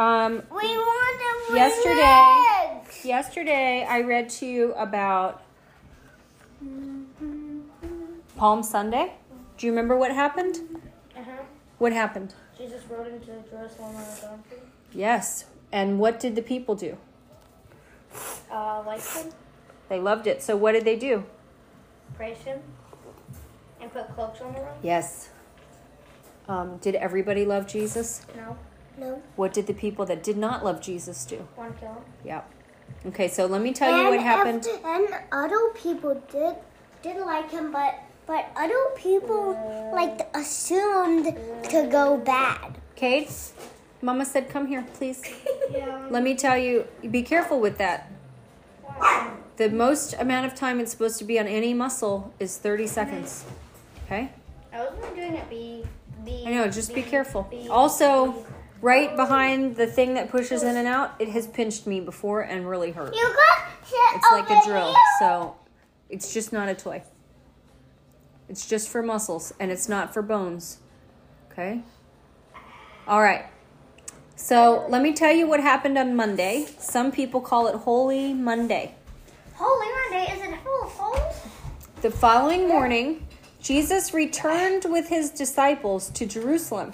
Um, We want Yesterday- yesterday I read to you about Palm Sunday. Do you remember what happened? Uh-huh. What happened? Jesus rode into Jerusalem on a donkey. Yes. And what did the people do? Uh, liked him, They loved it. So what did they do? praised him, and put cloaks on the road. Yes. Um, did everybody love Jesus? No, No. What did the people that did not love Jesus do? kill him. Yeah. Okay, so let me tell you what happened. if- and other people did did like him, but but other people like assumed to go bad. Kate, Mama said, come here, please. Yeah. Let me tell you, be careful with that. The most amount of time it's supposed to be on any muscle is 30 seconds. Mm-hmm. Okay? I was doing it B. B. I know, just be B, careful. B, Also. Right behind the thing that pushes in and out, it has pinched me before and really hurt. You got It's like a drill, here. so it's just not a toy. It's just for muscles and it's not for bones. Okay? All right. So let me tell you what happened on Monday. Some people call it Holy Monday. Holy Monday isn't full of holes. The following morning, Jesus returned with his disciples to Jerusalem.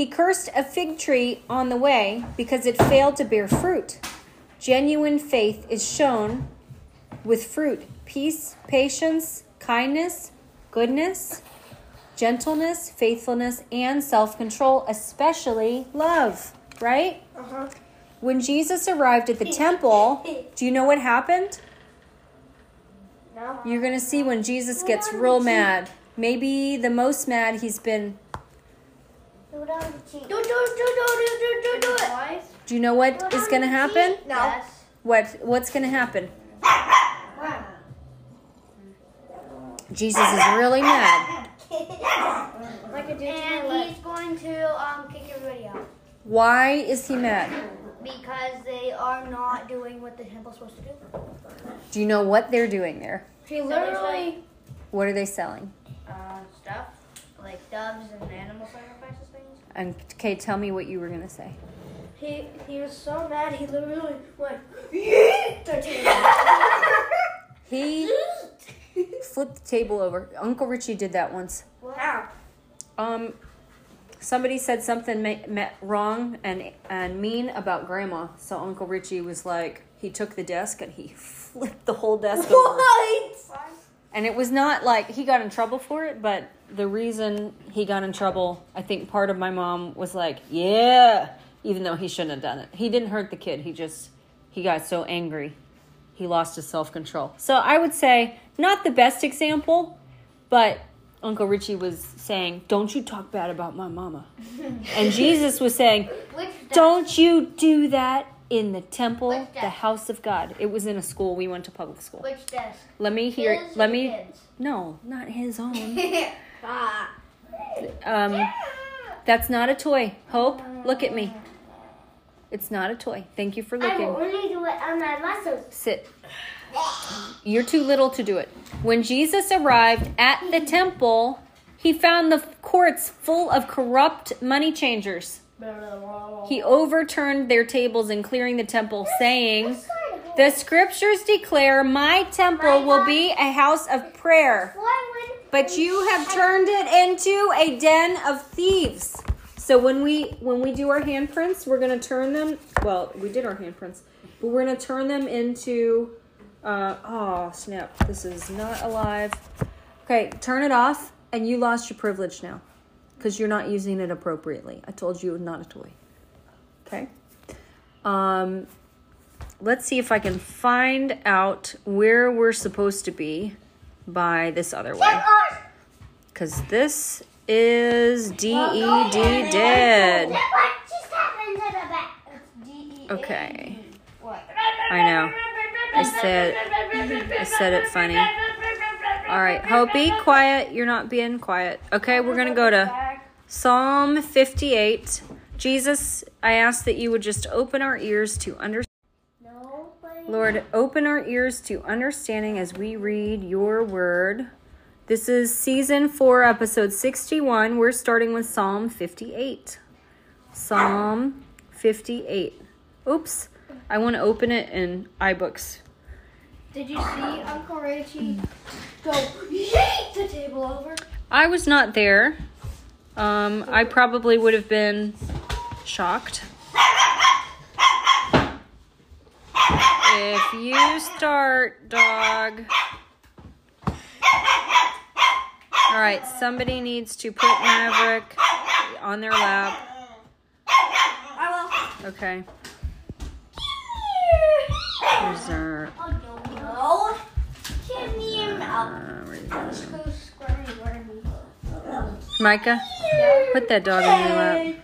He cursed a fig tree on the way because it failed to bear fruit. Genuine faith is shown with fruit peace, patience, kindness, goodness, gentleness, faithfulness, and self control, especially love, right? Uh-huh. When Jesus arrived at the temple, do you know what happened? No. You're going to see when Jesus gets real mad. Maybe the most mad he's been. Do it on the cheek. Do do do do do do do do it. Do you know what is going to happen? No. Yes. What what's going to happen? Jesus is really mad. Like a dude to my And he's going to um, kick everybody out Why is he mad? because they are not doing what the temple's supposed to do. Do you know what they're doing there? He literally. What are they selling? Uh, stuff like doves and animal sacrifices things. And okay, tell me what you were going to say. He he was so mad. He literally went. He flipped the table over. Uncle Richie did that once. How? Um, somebody said something ma- ma- wrong and and mean about Grandma. So Uncle Richie was like, he took the desk and he flipped the whole desk over. And it was not like he got in trouble for it, but the reason he got in trouble, I think part of my mom was like, yeah, even though he shouldn't have done it. He didn't hurt the kid. He just he got so angry. He lost his self-control. So I would say not the best example, but Uncle Richie was saying, "Don't you talk bad about my mama." and Jesus was saying, "Don't you do that in the temple, the house of God." It was in a school. We went to public school. Which desk? Let me hear. His Let me. kids? No, not his own. ah. Um, that's not a toy. Hope, look at me. It's not a toy. Thank you for I looking. will only do it on my muscles. Sit. You're too little to do it. When Jesus arrived at the temple, he found the courts full of corrupt money changers. He overturned their tables in clearing the temple, saying, The scriptures declare my temple will be a house of prayer. But you have turned it into a den of thieves. So when we when we do our handprints, we're gonna turn them. Well, we did our handprints, but we're gonna turn them into. Uh, oh snap! This is not alive. Okay, turn it off, and you lost your privilege now, because you're not using it appropriately. I told you not a toy. Okay. Um, let's see if I can find out where we're supposed to be by this other way. Because this is dead. Happened to the back? Okay. I know. I said I said it funny. All right, Hope, be quiet. You're not being quiet. Okay, we're gonna go to Psalm 58. Jesus, I ask that you would just open our ears to understand. Lord, open our ears to understanding as we read your word. This is season 4, episode 61. We're starting with Psalm 58. Psalm 58. Oops. I want to open it in iBooks. Did you see Uncle Richie go yeet the table over? I was not there. Um, I probably would have been shocked. If you start, dog. All right, somebody needs to put Maverick on their lap. I will. Okay. Here's our. Oh no, no. Give me him out. where you go? Let's go squirmy, squirmy. Micah, put that dog in your lap.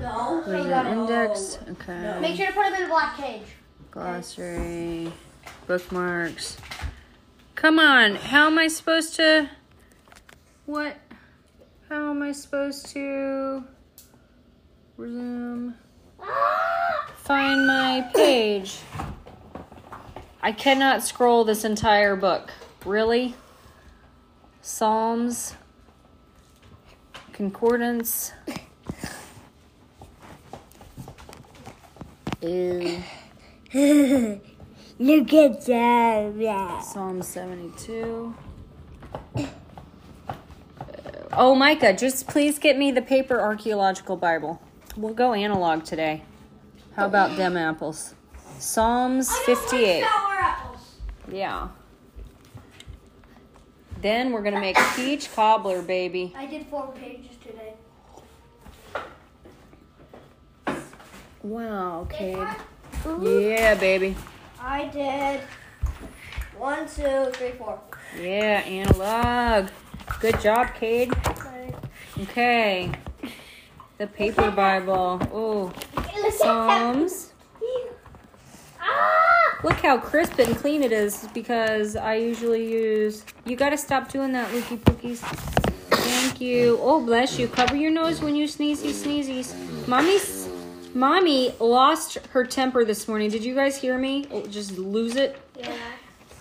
No. Where's your index? Okay. Make sure to put him in a black cage. Glossary, bookmarks. Come on, how am I supposed to? What? How am I supposed to resume? Find my page. I cannot scroll this entire book. Really? Psalms, concordance. Ew. Look at that. Psalm 72. Uh, oh, Micah, just please get me the paper archaeological Bible. We'll go analog today. How about them apples? Psalms 58. Sour apples. Yeah. Then we're to make peach cobbler, baby. I did four pages today. Wow, okay. Yeah, baby. I did one, two, three, four. Yeah, analog. Good job, Cade. Okay. The paper Bible. Oh, Psalms. Look how crisp and clean it is because I usually use. You got to stop doing that, Lukey Pookies. Thank you. Oh, bless you. Cover your nose when you sneezy sneezies. Mommy's. Mommy lost her temper this morning. Did you guys hear me? Oh, Just lose it. Yeah.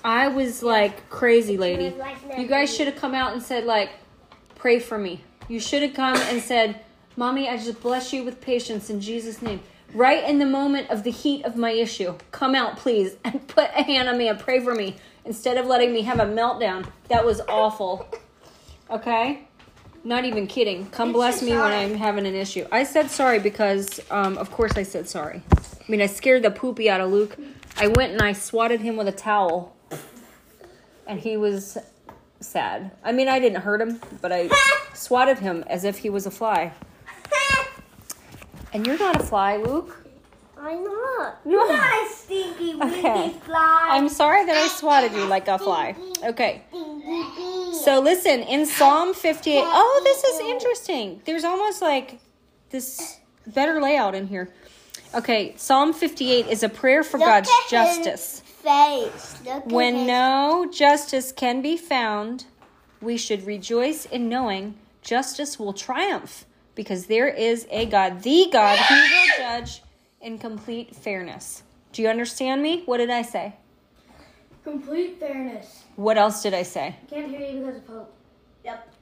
I was like crazy, lady. You guys should have come out and said, like, pray for me. You should have come and said, Mommy, I just bless you with patience in Jesus' name. Right in the moment of the heat of my issue, come out, please, and put a hand on me and pray for me instead of letting me have a meltdown. That was awful. Okay? Not even kidding. Come bless me when I'm having an issue. I said sorry because, um, of course, I said sorry. I mean, I scared the poopy out of Luke. I went and I swatted him with a towel and he was sad. I mean, I didn't hurt him, but I swatted him as if he was a fly. And you're not a fly, Luke. I'm not. No. Nice stinky winky Okay. fly. I'm sorry that I ah, swatted you like a fly. Okay. So listen, in Psalm 58. Oh, this is interesting. There's almost like this better layout in here. Okay, Psalm 58 is a prayer for Look God's justice. Face. Look When no justice can be found, we should rejoice in knowing justice will triumph because there is a God, the God, who will judge in complete fairness. Do you understand me? What did I say? Complete fairness. What else did I say? Can't hear you because of Pope. Yep.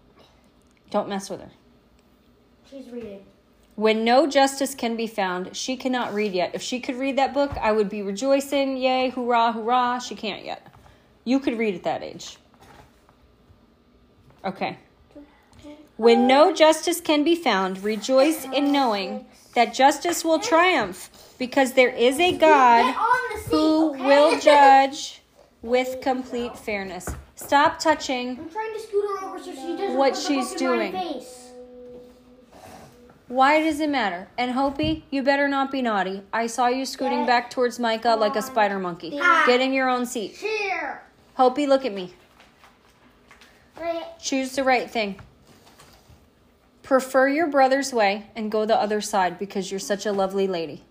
Don't mess with her. She's reading. When no justice can be found, she cannot read yet. If she could read that book, I would be rejoicing. Yay, hoorah, hoorah. She can't yet. You could read at that age. Okay. When no justice can be found, rejoice in knowing that justice will triumph because there is a God Get seat, who okay? will judge with complete fairness. Stop touching. To scoot her over so she doesn't What she's book in my doing. Why does it matter? And Hopi, you better not be naughty. I saw you scooting back towards Micah like a spider monkey. Get in your own seat. Here. Hopi, look at me. Choose the right thing. Prefer your brother's way and go the other side because you're such a lovely lady.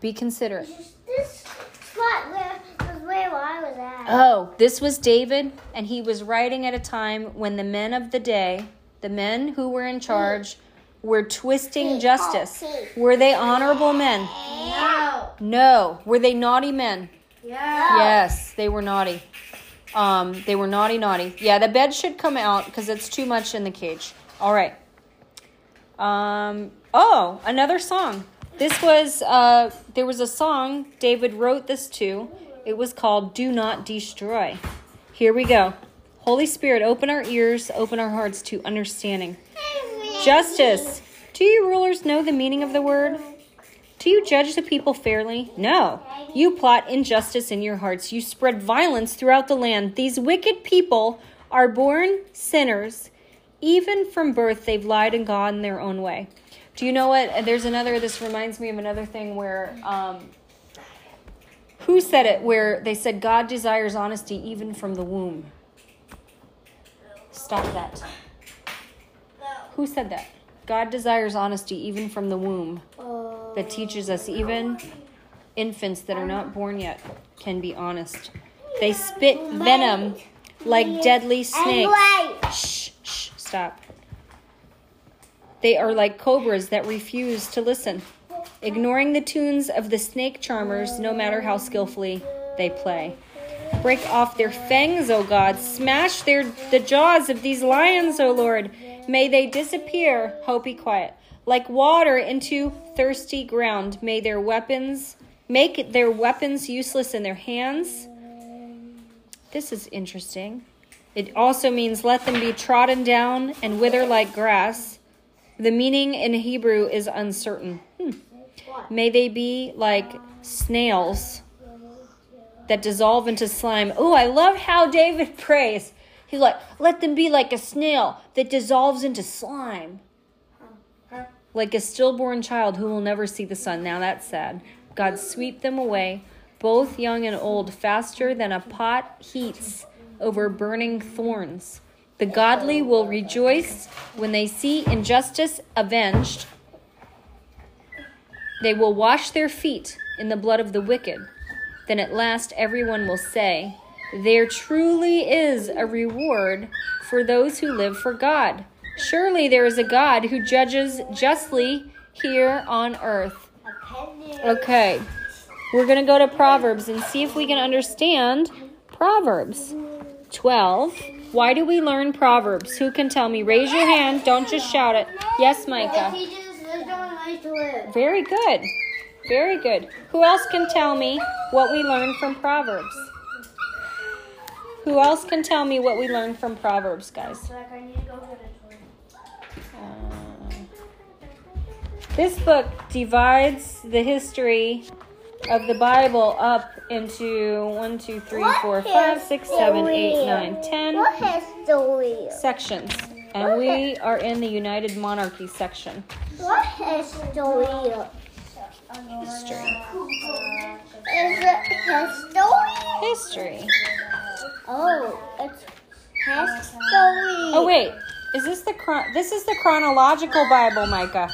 Be considerate. This spot where was where I was at. Oh, this was David, and he was writing at a time when the men of the day, the men who were in charge, were twisting justice. Were they honorable men? No. No. Were they naughty men? Yeah. Yes, they were naughty. Um, they were naughty, naughty. Yeah, the bed should come out because it's too much in the cage. All right. Um, oh, another song. This was uh, there was a song David wrote this to. It was called "Do Not Destroy." Here we go. Holy Spirit, open our ears, open our hearts to understanding. Justice. Do you rulers know the meaning of the word? Do you judge the people fairly? No. You plot injustice in your hearts. You spread violence throughout the land. These wicked people are born sinners. Even from birth, they've lied and in their own way. Do you know what? There's another, this reminds me of another thing where, um, who said it? Where they said God desires honesty even from the womb. Stop that. Who said that? God desires honesty even from the womb. That teaches us even infants that are not born yet can be honest. They spit venom like deadly snakes. Shh, shh, stop. They are like cobras that refuse to listen, ignoring the tunes of the snake charmers no matter how skillfully they play. Break off their fangs, O God. Smash their the jaws of these lions, O Lord. May they disappear. Hope be quiet. Like water into thirsty ground. May their weapons make their weapons useless in their hands. This is interesting. It also means let them be trodden down and wither like grass. The meaning in Hebrew is uncertain. Hmm. May they be like snails that dissolve into slime. Oh, I love how David prays. He's like, let them be like a snail that dissolves into slime. Like a stillborn child who will never see the sun. Now that's sad. God sweep them away, both young and old, faster than a pot heats over burning thorns. The godly will rejoice when they see injustice avenged. They will wash their feet in the blood of the wicked. Then at last everyone will say, There truly is a reward for those who live for God. Surely there is a God who judges justly here on earth. Okay, we're going to go to Proverbs and see if we can understand Proverbs 12. Why do we learn Proverbs? Who can tell me? Raise your hand. Don't just shout it. Yes, Micah. It teaches wisdom and ways to live. Very good. Very good. Who else can tell me what we learned from Proverbs? Who else can tell me what we learned from Proverbs, guys? Like, I need to go get a toy. Uh, this book divides the history of the Bible up into one, two, three, four, five, six, seven, eight, nine, ten What history? sections. And we are in the United Monarchy section. What history? History. Is it history? History. Oh, it's history. Oh wait, is this the chron- this is the chronological Bible, Micah?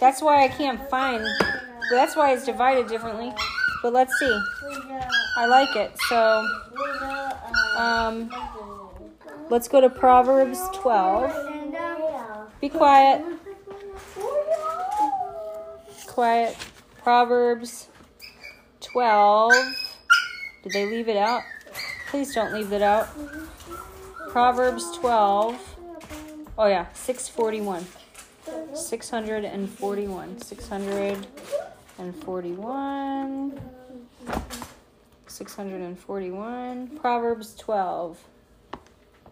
That's why I can't find. Well, that's why it's divided differently. But let's see. I like it. So, um, let's go to Proverbs 12. Be quiet. Quiet. Proverbs 12. Did they leave it out? Please don't leave it out. Proverbs 12. Oh, yeah, 641. 641. 641. 641. Proverbs 12.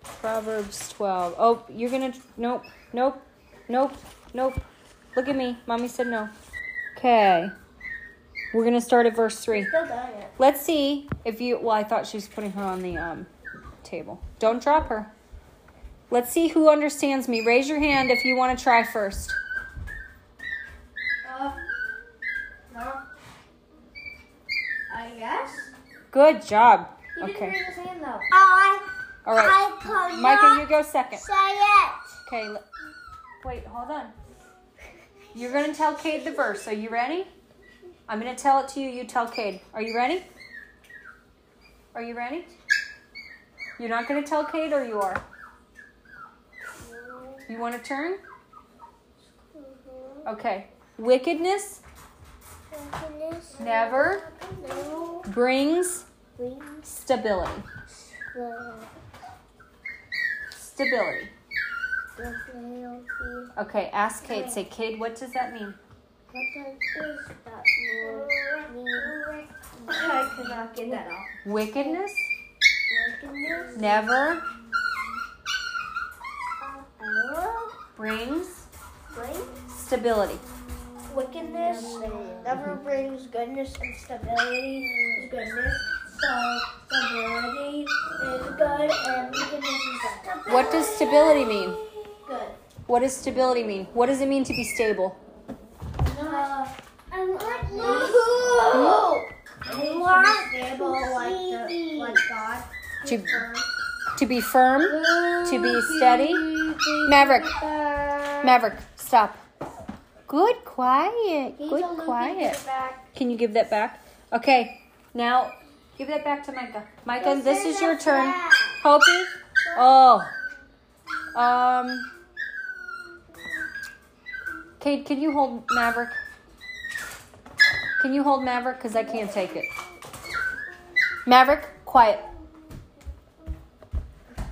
Proverbs 12. Oh, you're gonna. Nope. Nope. Nope. Nope. Look at me. Mommy said no. Okay. We're gonna start at verse 3. Still doing it. Let's see if you. Well, I thought she was putting her on the um, table. Don't drop her. Let's see who understands me. Raise your hand if you want to try first. Good job. He didn't Okay. raise his hand though. I, All right. I cannot Micah, you go second. say it. Okay. l- Wait, hold on. You're going to tell Cade the verse. Are you ready? I'm going to tell it to you. You tell Cade. Are you ready? Are you ready? You're not going to tell Cade or you are? You want to turn? Mm-hmm. Okay. Wickedness never brings stability. Stability. Okay, ask Kate. Say, Kate, what does that mean? That I get that off. Wickedness? wickedness? Never brings stability. Wickedness never brings goodness and stability is goodness. So stability is good and wickedness is bad. What does stability mean? Good. What does stability mean? What does it mean to be stable? Uh, I want no. I want to be stable like the, like God. To, to be firm? To be steady? Maverick. Maverick, stop. Good, quiet. Good, quiet. Can you give that back? Okay, now give that back to Micah. Micah, this is your turn. Hopi? Oh. Um. Kate, can you hold Maverick? Can you hold Maverick? Because I can't take it. Maverick, quiet.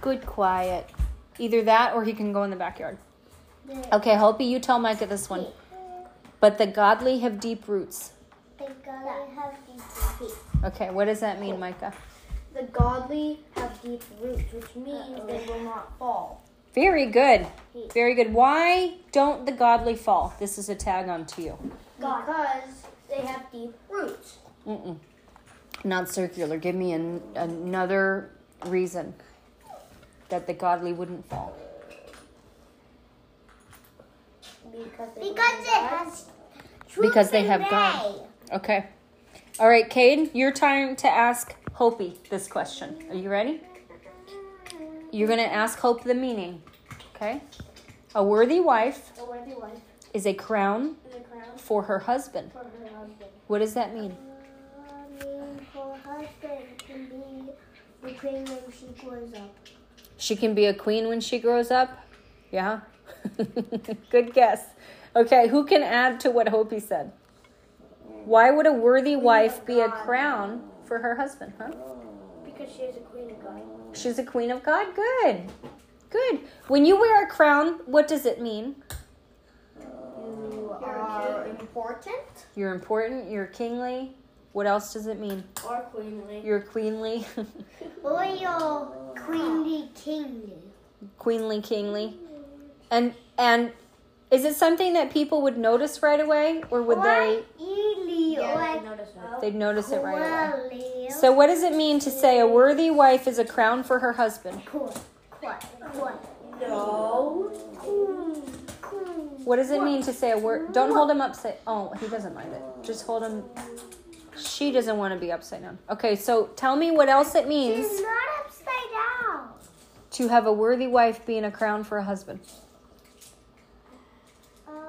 Good, quiet. Either that or he can go in the backyard. Okay, Hopi, you tell Micah this one. But the godly have deep roots. They gotta have deep feet. Okay, what does that mean, Micah? The godly have deep roots, which means they will not fall. Very good. Very good. Why don't the godly fall? This is a tag on to you. Because they have deep roots. Mm-mm. Not circular. Give me an, another reason that the godly wouldn't fall. Because they Because it has Because they have in God. Okay. All right, Cade, your time to ask Hopi this question. Are you ready? You're going to ask Hope the meaning. Okay? A worthy wife a worthy wife is a crown a crown for her husband. for her husband. What does that mean? I mean, her husband can be the queen when she grows up. She can be a queen when she grows up? Yeah? Good guess. Okay, who can add to what Hopi said? Why would a worthy wife be a crown for her husband, huh? Because she is a queen of God. She's a queen of God. Good. Good. When you wear a crown, what does it mean? You are important You're important, you're kingly. What else does it mean? or queenly. You're queenly. Your queenly kingly. queenly, kingly. And and is it something that people would notice right away or would they Ely Yeah, or you notice that. they'd notice it right away? So what does it mean to say a worthy wife is a crown for her husband? What? What? No. What does it mean to say a word? Don't hold him upside. Oh, he doesn't mind it. Just hold him. She doesn't want to be upside down. Okay, so tell me what else it means She's not upside down. to have a worthy wife being a crown for a husband.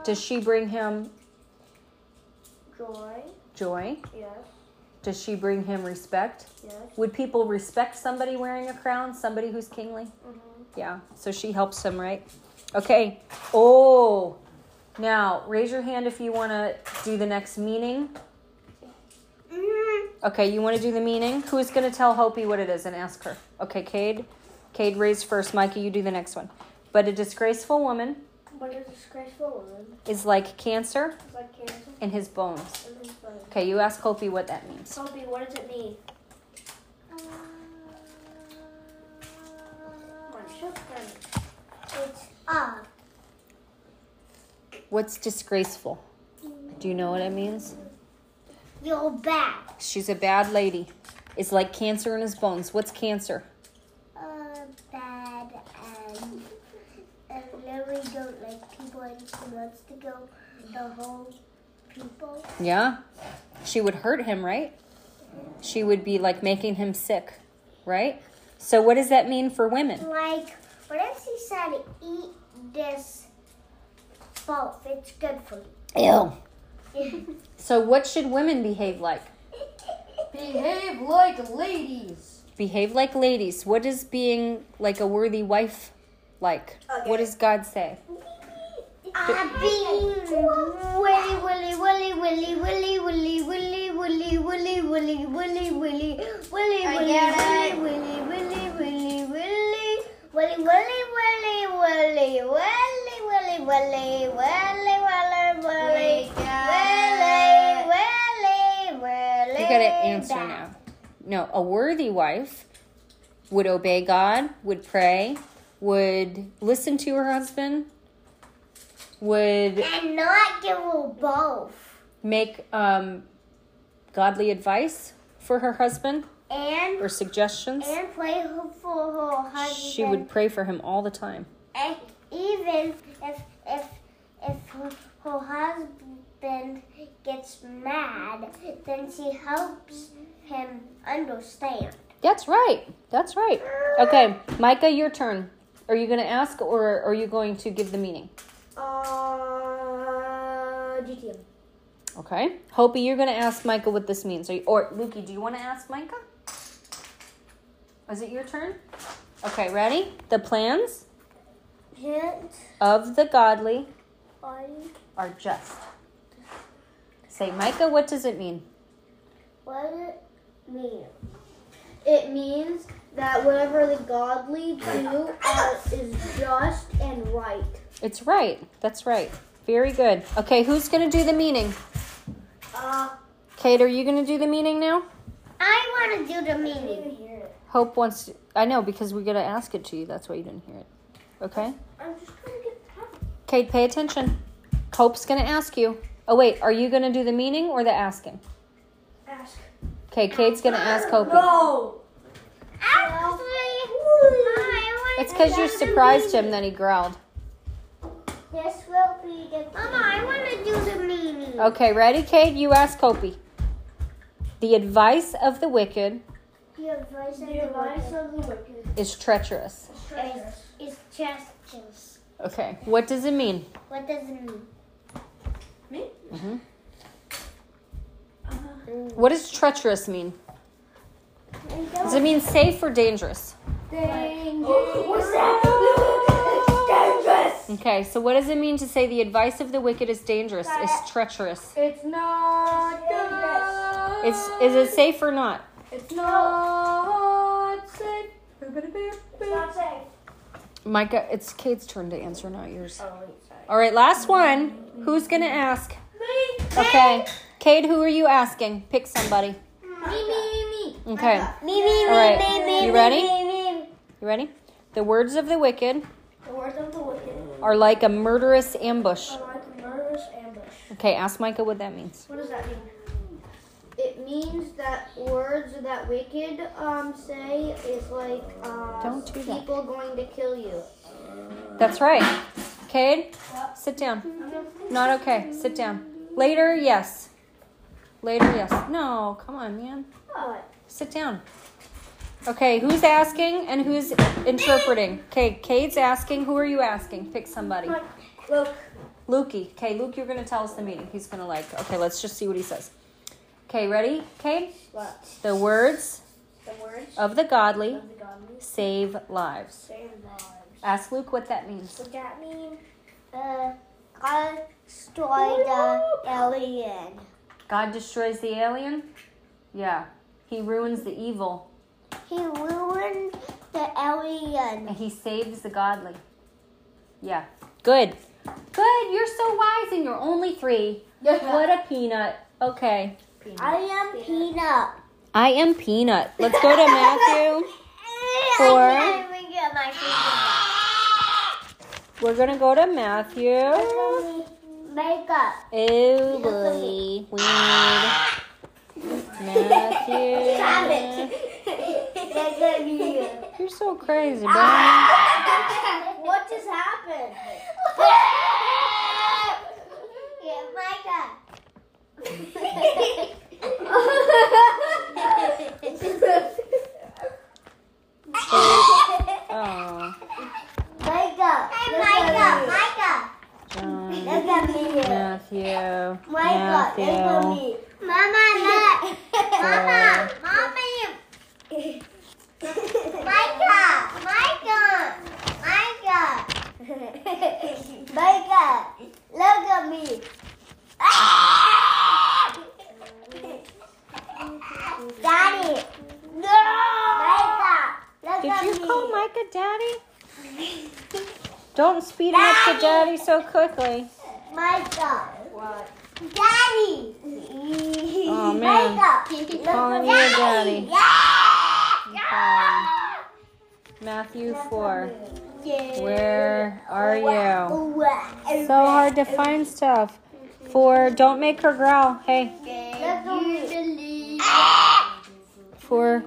Does she bring him Joy. joy? Yes. Does she bring him respect? Yes. Would people respect somebody wearing a crown? Somebody who's kingly? Mhm. Yeah, so she helps him, right? Okay. Oh, now raise your hand if you want to do the next meaning. Mm, Okay, you want to do the meaning? Who's going to tell Hopi what it is and ask her? Okay, Cade. Cade raised first. Mikey, you do the next one. But a disgraceful woman But a disgraceful woman is like cancer is like cancer in his bones. in his body. Okay, you ask Hopi what that means. Sophie, what does it mean? Come on, show them. It's up. What's disgraceful? Do you know what it means? You're bad. She's a bad lady. It's like cancer in his bones. What's cancer? Uh, bad and and Larry don't like people and she wants to go the whole people. Yeah. She would hurt him, right? She would be like making him sick, right? So what does that mean for women? Like, what if she said eat this both? It's good for Ew. you. So what should women behave like? Behave like ladies. Behave like ladies. What is being like a worthy wife like? What does God say? I'm being willy willy willy willy willy willy willy willy willy willy willy willy willy I willy get it. willy willy willy willy willy willy willy willy Willy, Willy, Willy, Willy, Willy, Willy, Willy, Willy, Willy, Willy. You gotta answer now. No, a worthy wife would obey God, would pray, would listen to her husband, would And not give her both. make um, godly advice for her husband And or suggestions. and pray for her husband. She would pray for him all the time. And even if if if her, her husband gets mad, then she helps him understand. That's right. That's right. Okay, Micah, your turn. Are you going to ask or are you going to give the meaning? Uh, GTM. Okay. Hopi, you're going to ask Micah what this means. Are you, or Lukey, do you want to ask Micah? Is it your turn? Okay, ready? The plans Hint of the godly on are just. Say, Micah, what does it mean? what it mean. It means that whatever the godly do uh, is just and right. It's right. That's right. Very good. Okay, who's going to do the meaning? Uh, Kate, are you going to do the meaning now? I want to do the meaning. Hope wants to. I know because we got to ask it to you. That's why you didn't hear it. Okay? I'm just trying to get happy. Kate, pay attention. Hope's going to ask you. Oh, wait. Are you going to do the meaning or the asking? Ask. Okay, Kate's going to ask Hope. No. Actually, I want It's because you surprised him then he growled. This will be the. Mama, I want to do the meaning. Okay, ready, Kate? You ask Hopi. The advice of the wicked The advice of The advice of the wicked is treacherous. is, is just. Okay, what does it mean? What does it mean? Me? hmm What does treacherous mean? Does it mean safe or dangerous? What's that? Okay, so what does it mean to say the advice of the wicked is dangerous? Is treacherous? It's not dangerous. It's is it safe or not? It's not safe. It's not safe. Micah, it's Kate's turn to answer, not yours. Oh. All right, last one. Who's gonna ask? Me. Okay, Kate, who are you asking? Pick somebody. Me, me, me. Okay, Me, me, All right, me, me, you me, ready? me, me. you ready? The words of the wicked The words of the wicked are like a murderous ambush. are like a murderous ambush. Okay, ask Micah what that means. What does that mean? It means that words that wicked um say is like uh Don't do that. people going to kill you. That's right. Cade, sit down. Not okay. Sit down. Later, yes. Later, yes. No, come on, man. What? Sit down. Okay, who's asking and who's interpreting? Okay, Cade's asking. Who are you asking? Pick somebody. Luke. Lukey. Okay, Luke, you're going to tell us the meaning. He's going to like. Okay, let's just see what he says. Okay, ready? Cade? What? The words The words of the godly of the godly save lives. save lives. Ask Luke what that means. What that mean? Uh, God destroy the alien. God destroys the alien? Yeah. He ruins the evil He ruined the alien. and he saves the godly. Yeah. Good. Good. You're so wise and you're only three. What a peanut. Okay. I am Peanut. I am Peanut. Let's go to Matthew. Four. I can't even get my We're going to go to Matthew. Makeup. Oh boy. We need Matthew. Stop it. You're so crazy, bro. what just happened? Yeah, Micah. Oh, Micah. Hey, Micah. Micah. John. Look at me. Matthew. Micah. Look at Matthew. me. Mama, look. Mama. Mommy. Micah. Micah. Micah. Micah. Look at me. Daddy. No. Micah. Look Did at you me. call Micah daddy? Don't speed him up to daddy so quickly. Micah. What? Daddy. Oh, man. Micah. Calling you daddy. Yeah. Okay. Matthew 4. Where are you? So hard to find stuff. For don't make her growl. Hey, for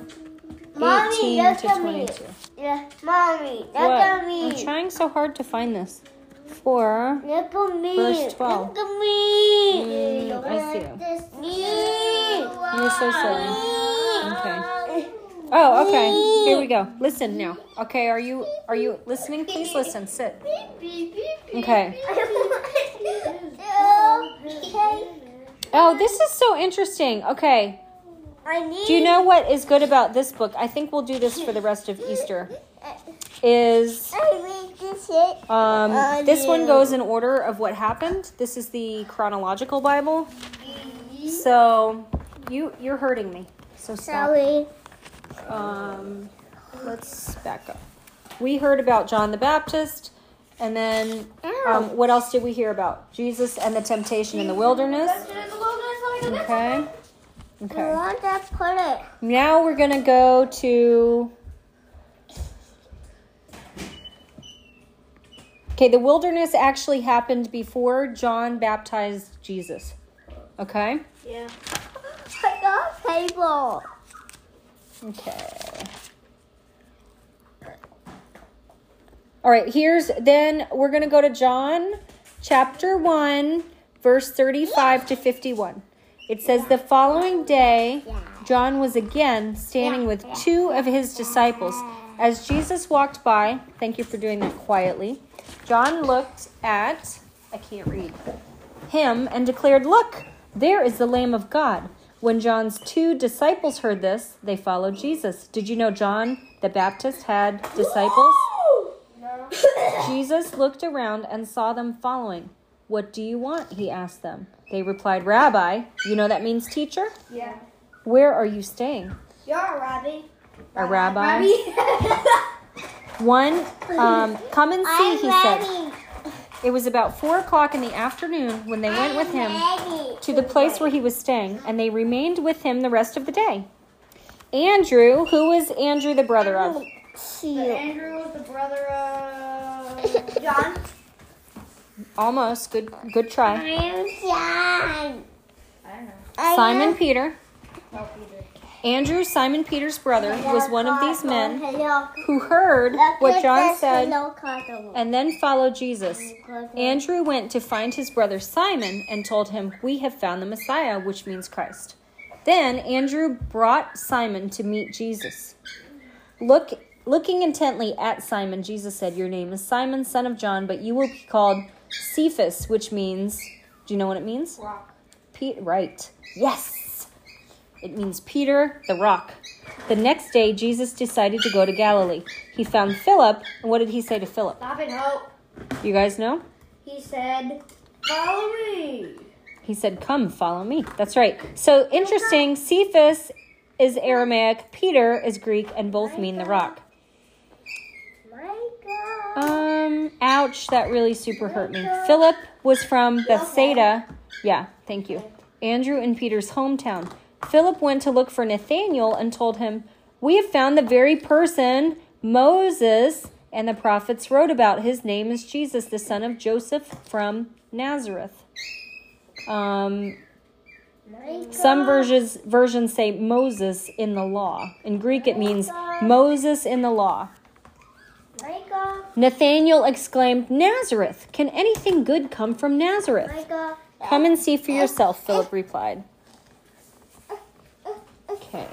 Mommy, 18 look to at me. 22. Yeah, mommy, look What? at me. I'm trying so hard to find this. For Look at me. Verse 12. Look at me. Mm, I see you. You're so silly. Okay. Oh, okay. Here we go. Listen now. Okay, are you are you listening? Please listen. Sit. Okay. Oh, this is so interesting. Okay. I need. Do you know what is good about this book? I think we'll do this for the rest of Easter. Is I read this it. um, this one goes in order of what happened. This is the chronological Bible. So you you're hurting me. So. Sorry. Um, let's back up. We heard about John the Baptist, and then um, what else did we hear about? Jesus and the temptation in the wilderness. Okay. Okay. want to put it. Now we're gonna go to. Okay, the wilderness actually happened before John baptized Jesus. Okay? Yeah. I got table. Okay. All right, here's then we're going to go to John chapter 1, verse 35 to 51. It says, The following day, John was again standing with two of his disciples. As Jesus walked by, thank you for doing that quietly, John looked at, I can't read, him and declared, Look, there is the Lamb of God. When John's two disciples heard this, they followed Jesus. Did you know John the Baptist had disciples? Jesus looked around and saw them following. What do you want? He asked them. They replied, Rabbi, you know that means teacher? Yeah. Where are you staying? You're a rabbi. A rabbi? One, um, come and see, he said. It was about four o'clock in the afternoon when they went with him to the place where he was staying, and they remained with him the rest of the day. Andrew, who was Andrew the brother of? See you. Andrew was the brother of John. Almost. Good good try. I am John. I don't know. I Simon am- Peter. No, Peter. Andrew, Simon Peter's brother, was one of these men who heard what John said and then followed Jesus. Andrew went to find his brother Simon and told him, We have found the Messiah, which means Christ. Then Andrew brought Simon to meet Jesus. Look, looking intently at Simon, Jesus said, Your name is Simon, son of John, but you will be called Cephas, which means, do you know what it means? Rock. Pete, right. Yes. It means Peter, the rock. The next day, Jesus decided to go to Galilee. He found Philip, and what did he say to Philip? Stop it, hope. You guys know? He said, "Follow me." He said, Come, follow me. That's right. So interesting. Cephas is Aramaic, Peter is Greek, and both mean the rock. My God. Um, ouch, that really super hurt me. Philip was from Bethsaida. Yeah, thank you. Andrew and Peter's hometown. Philip went to look for Nathanael and told him, We have found the very person Moses and the prophets wrote about. His name is Jesus, the son of Joseph from Nazareth. Um, some versions versions say Moses in the law. In Greek, it means Moses in the law. Nathanael exclaimed, Nazareth! Can anything good come from Nazareth? Come and see for yourself, Philip replied. Okay,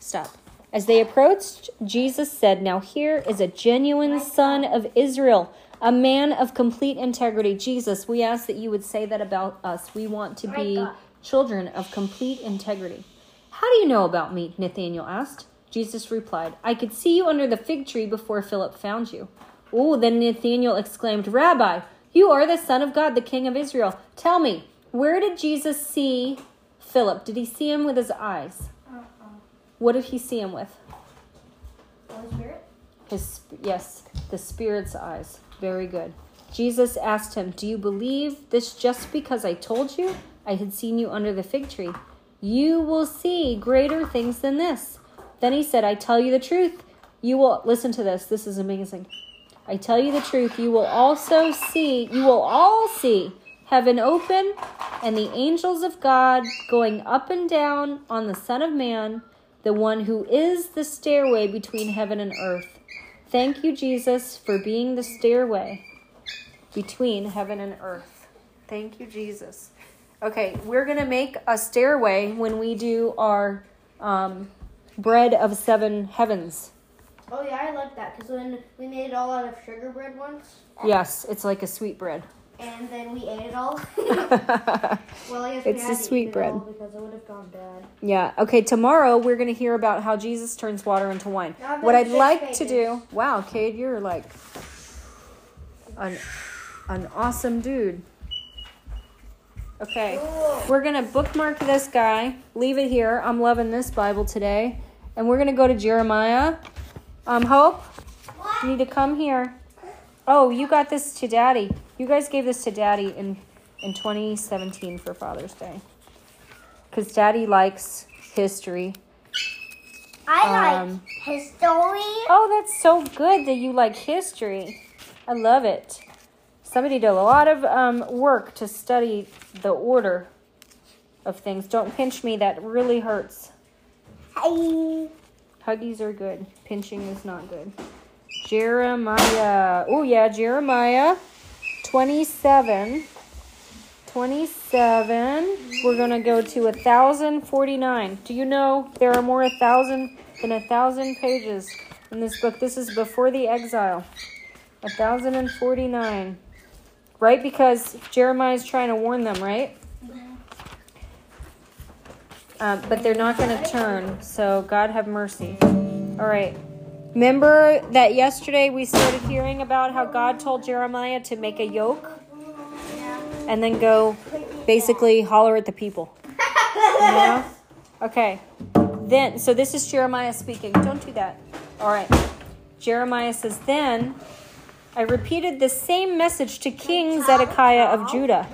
stop. As they approached, Jesus said, Now here is a genuine son of Israel, a man of complete integrity. Jesus, we ask that you would say that about us. We want to be children of complete integrity. How do you know about me? Nathanael asked. Jesus replied, I could see you under the fig tree before Philip found you. Oh, then Nathanael exclaimed, Rabbi, you are the Son of God, the King of Israel. Tell me, where did Jesus see Philip? Did he see him with his eyes? What did he see him with? Holy Spirit. His yes, the Spirit's eyes. Very good. Jesus asked him, Do you believe this just because I told you I had seen you under the fig tree? You will see greater things than this. Then he said, I tell you the truth. You will listen to this. This is amazing. I tell you the truth. You will also see, you will all see heaven open and the angels of God going up and down on the Son of Man, the one who is the stairway between heaven and earth. Thank you, Jesus, for being the stairway between heaven and earth. Thank you, Jesus. Okay, we're going to make a stairway when we do our um, bread of seven heavens. Oh yeah, I like that because when we made it all out of sugar bread once, Yes, it's like a sweet bread. And then we ate it all. well, I guess It's the sweet bread. because it would have gone bad. okay, tomorrow we're going to hear about how Jesus turns water into wine. Now What I'd like to do, wow, Cade, you're like an, an awesome dude. Okay. We're going to bookmark this guy, leave it here. I'm loving this Bible today. And we're going to go to Jeremiah. Um, Hope, you need to come here. Oh, you got this to Daddy. You guys gave this to Daddy in, in 2017 for Father's Day. Because Daddy likes history. I Um, like history. Oh, that's so good that you like history. I love it. Somebody did a lot of um, work to study the order of things. Don't pinch me, that really hurts. Hi. Huggies are good, pinching is not good. Jeremiah. Oh, yeah, Jeremiah 27. 27. We're going to go to 1049. Do you know there are more a thousand than a thousand pages in this book? This is before the exile. 1049. Right? Because Jeremiah is trying to warn them, right? Um, but they're not going to turn. So God have mercy. All right. Remember that yesterday we started hearing about how God told Jeremiah to make a yoke and then go basically holler at the people. You know? Okay. Then, so this is Jeremiah speaking. Don't do that. All right. Jeremiah says, Then I repeated the same message to King Zedekiah of Judah.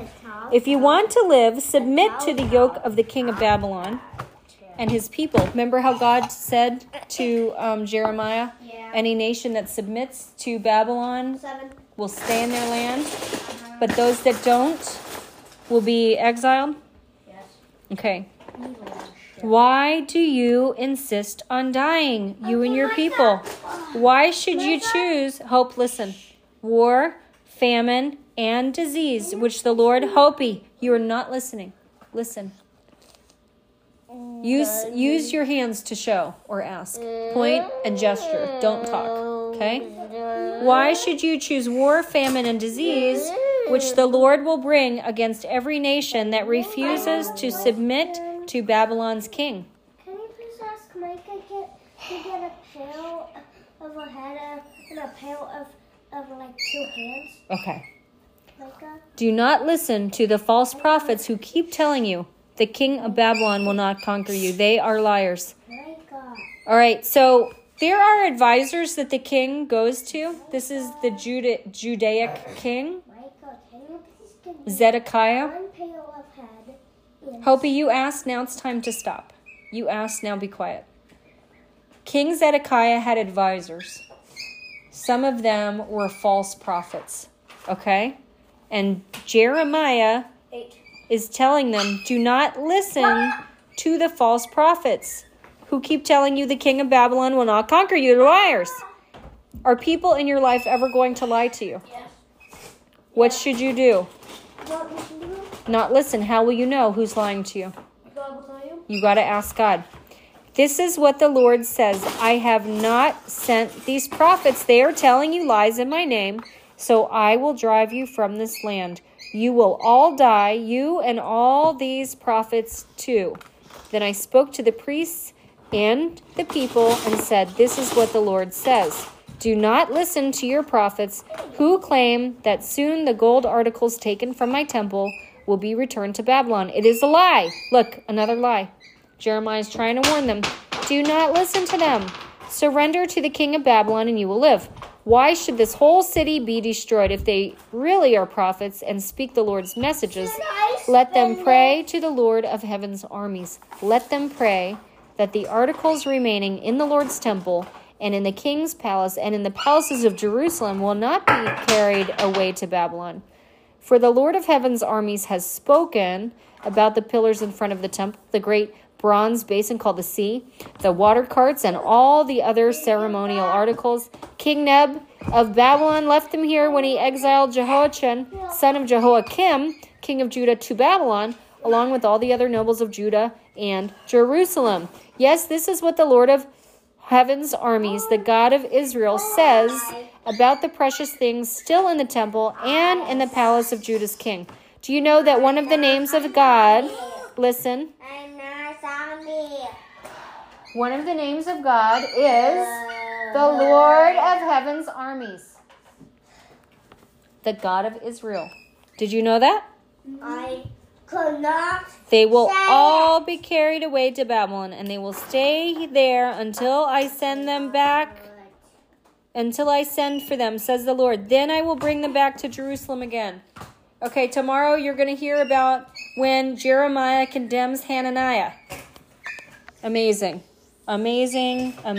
If you want to live, submit to the yoke of the king of Babylon and his people. Remember how God said to um, Jeremiah, Yeah. Any nation that submits to Babylon Seven. will stay in their land, but those that don't will be exiled? Yes. Okay. Why do you insist on dying, you and your people? Why should you choose, hope, listen, war, famine, and disease, which the Lord, Hopi, you are not listening. Listen. Mm, use use your hands to show or ask. Mm. Point and gesture. Don't talk. Okay? Why should you choose war, famine, and disease, which the Lord will bring against every nation that refuses to submit to Babylon's king? Can you please ask Micah get to get a pail of a head and a pail of, of like two hands? Okay. Micah? Do not listen to the false prophets who keep telling you the king of Babylon will not conquer you. They are liars. All right, so there are advisors that the king goes to. This is the Juda- Judaic king, Micah, can you please give me Zedekiah. one pail of head? Yes. Hopi, you asked, now it's time to stop. You asked, now be quiet. King Zedekiah had advisors. Some of them were false prophets, okay? And Jeremiah. Is telling them do not listen to the false prophets who keep telling you the king of Babylon will not conquer you. They're liars. Are people in your life ever going to lie to you? Yes. What should you do? We do? Not listen. How will you know who's lying to you? God will tell you. You got to ask God. This is what the Lord says I have not sent these prophets. They are telling you lies in my name, so I will drive you from this land. You will all die, you and all these prophets too. Then I spoke to the priests and the people and said, This is what the Lord says. Do not listen to your prophets who claim that soon the gold articles taken from my temple will be returned to Babylon. It is a lie. Look, another lie. Jeremiah is trying to warn them. Do not listen to them. Surrender to the king of Babylon and you will live. Why should this whole city be destroyed if they really are prophets and speak the Lord's messages? Let them pray to the Lord of heaven's armies. Let them pray that the articles remaining in the Lord's temple and in the king's palace and in the palaces of Jerusalem will not be carried away to Babylon. For the Lord of heaven's armies has spoken about the pillars in front of the temple, the great bronze basin called the sea, the water carts, and all the other ceremonial articles. King Neb of Babylon left them here when he exiled Jehoiachin, son of Jehoiakim, king of Judah, to Babylon, along with all the other nobles of Judah and Jerusalem. Yes, this is what the Lord of heaven's armies, the God of Israel, says about the precious things still in the temple and in the palace of Judah's king. Do you know that one of the names of God, listen, one of the names of God is the Lord of heaven's armies, the God of Israel. Did you know that? I could not. They will all be carried away to Babylon, and they will stay there until I send them back, until I send for them, says the Lord. Then I will bring them back to Jerusalem again. Okay, tomorrow you're going to hear about when Jeremiah condemns Hananiah. Amazing. Amazing. Amazing.